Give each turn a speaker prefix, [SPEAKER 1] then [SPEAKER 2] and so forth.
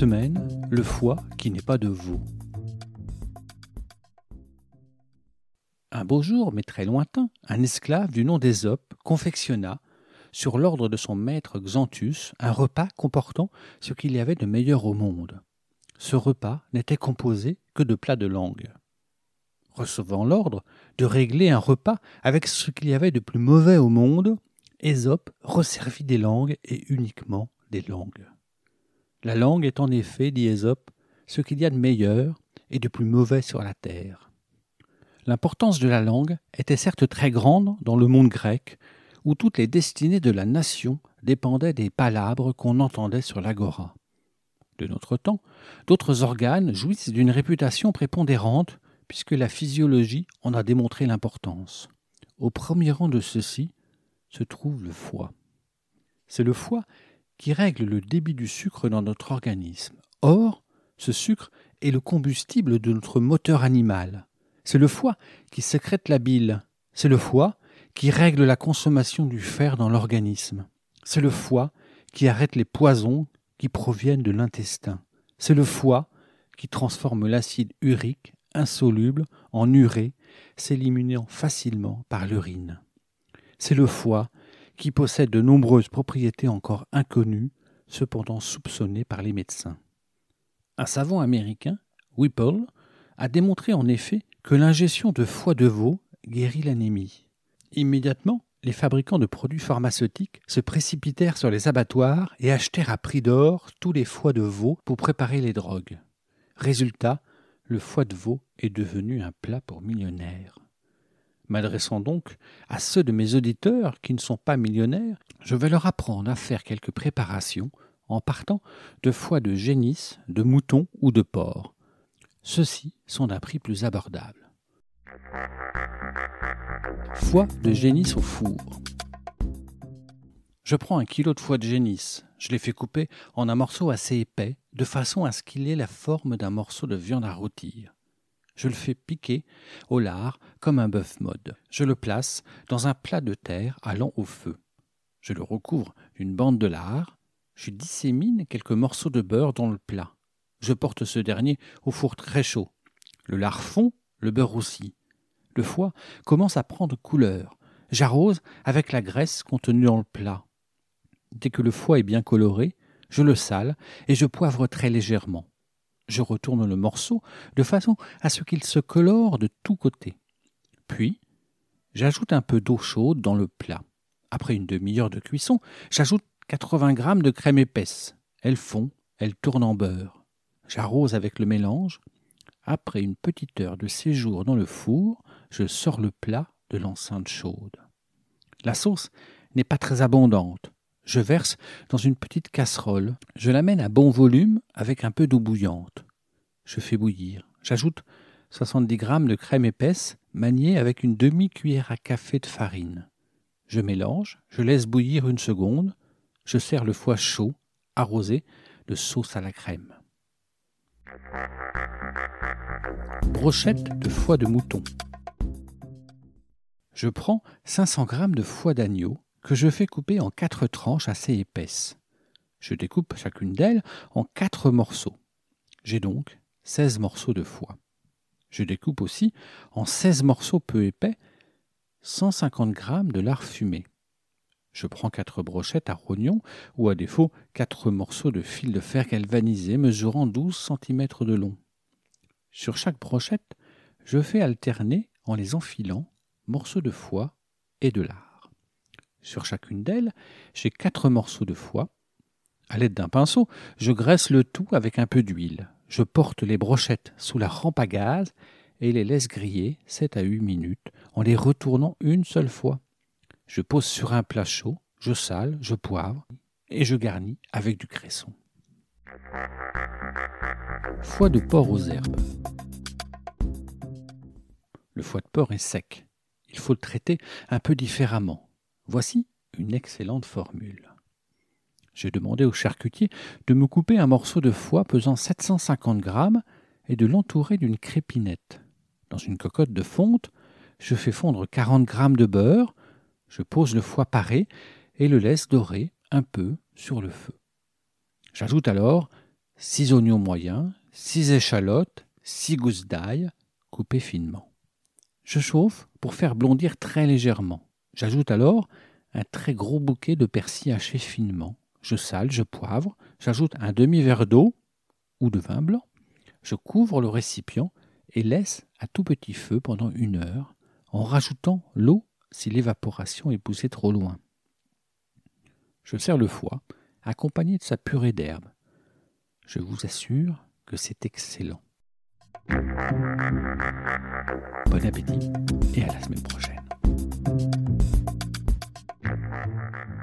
[SPEAKER 1] Semaine, le foie qui n'est pas de veau. Un beau jour, mais très lointain, un esclave du nom d'Ésope confectionna, sur l'ordre de son maître Xanthus, un repas comportant ce qu'il y avait de meilleur au monde. Ce repas n'était composé que de plats de langue. Recevant l'ordre de régler un repas avec ce qu'il y avait de plus mauvais au monde, Ésope resservit des langues et uniquement des langues. La langue est en effet, dit Ésope, ce qu'il y a de meilleur et de plus mauvais sur la terre. L'importance de la langue était certes très grande dans le monde grec, où toutes les destinées de la nation dépendaient des palabres qu'on entendait sur l'agora. De notre temps, d'autres organes jouissent d'une réputation prépondérante, puisque la physiologie en a démontré l'importance. Au premier rang de ceux-ci se trouve le foie. C'est le foie qui règle le débit du sucre dans notre organisme. Or, ce sucre est le combustible de notre moteur animal. C'est le foie qui sécrète la bile. C'est le foie qui règle la consommation du fer dans l'organisme. C'est le foie qui arrête les poisons qui proviennent de l'intestin. C'est le foie qui transforme l'acide urique insoluble en urée, s'éliminant facilement par l'urine. C'est le foie qui possède de nombreuses propriétés encore inconnues, cependant soupçonnées par les médecins. Un savant américain, Whipple, a démontré en effet que l'ingestion de foie de veau guérit l'anémie. Immédiatement, les fabricants de produits pharmaceutiques se précipitèrent sur les abattoirs et achetèrent à prix d'or tous les foies de veau pour préparer les drogues. Résultat, le foie de veau est devenu un plat pour millionnaires. M'adressant donc à ceux de mes auditeurs qui ne sont pas millionnaires, je vais leur apprendre à faire quelques préparations en partant de foie de génisse, de mouton ou de porc. Ceux-ci sont d'un prix plus abordable. Foie de génisse au four. Je prends un kilo de foie de génisse. Je l'ai fait couper en un morceau assez épais, de façon à ce qu'il ait la forme d'un morceau de viande à rôtir. Je le fais piquer au lard comme un bœuf mode. Je le place dans un plat de terre allant au feu. Je le recouvre d'une bande de lard. Je dissémine quelques morceaux de beurre dans le plat. Je porte ce dernier au four très chaud. Le lard fond, le beurre aussi. Le foie commence à prendre couleur. J'arrose avec la graisse contenue dans le plat. Dès que le foie est bien coloré, je le sale et je poivre très légèrement. Je retourne le morceau de façon à ce qu'il se colore de tous côtés. Puis, j'ajoute un peu d'eau chaude dans le plat. Après une demi-heure de cuisson, j'ajoute 80 grammes de crème épaisse. Elle fond, elle tourne en beurre. J'arrose avec le mélange. Après une petite heure de séjour dans le four, je sors le plat de l'enceinte chaude. La sauce n'est pas très abondante. Je verse dans une petite casserole. Je l'amène à bon volume avec un peu d'eau bouillante. Je fais bouillir. J'ajoute 70 grammes de crème épaisse maniée avec une demi-cuillère à café de farine. Je mélange, je laisse bouillir une seconde. Je sers le foie chaud, arrosé de sauce à la crème. Brochette de foie de mouton. Je prends 500 grammes de foie d'agneau que je fais couper en quatre tranches assez épaisses. Je découpe chacune d'elles en quatre morceaux. J'ai donc 16 morceaux de foie. Je découpe aussi en 16 morceaux peu épais 150 grammes de lard fumé. Je prends quatre brochettes à rognon ou à défaut quatre morceaux de fil de fer galvanisé mesurant 12 cm de long. Sur chaque brochette, je fais alterner en les enfilant morceaux de foie et de lard. Sur chacune d'elles, j'ai quatre morceaux de foie. À l'aide d'un pinceau, je graisse le tout avec un peu d'huile. Je porte les brochettes sous la rampe à gaz et les laisse griller 7 à 8 minutes en les retournant une seule fois. Je pose sur un plat chaud, je sale, je poivre et je garnis avec du cresson. Foie de porc aux herbes. Le foie de porc est sec. Il faut le traiter un peu différemment. Voici une excellente formule. J'ai demandé au charcutier de me couper un morceau de foie pesant 750 grammes et de l'entourer d'une crépinette. Dans une cocotte de fonte, je fais fondre 40 grammes de beurre, je pose le foie paré et le laisse dorer un peu sur le feu. J'ajoute alors 6 oignons moyens, 6 échalotes, 6 gousses d'ail coupées finement. Je chauffe pour faire blondir très légèrement. J'ajoute alors un très gros bouquet de persil haché finement. Je sale, je poivre, j'ajoute un demi-verre d'eau ou de vin blanc. Je couvre le récipient et laisse à tout petit feu pendant une heure, en rajoutant l'eau si l'évaporation est poussée trop loin. Je sers le foie, accompagné de sa purée d'herbe. Je vous assure que c'est excellent. Bon appétit et à la semaine prochaine. Thank you.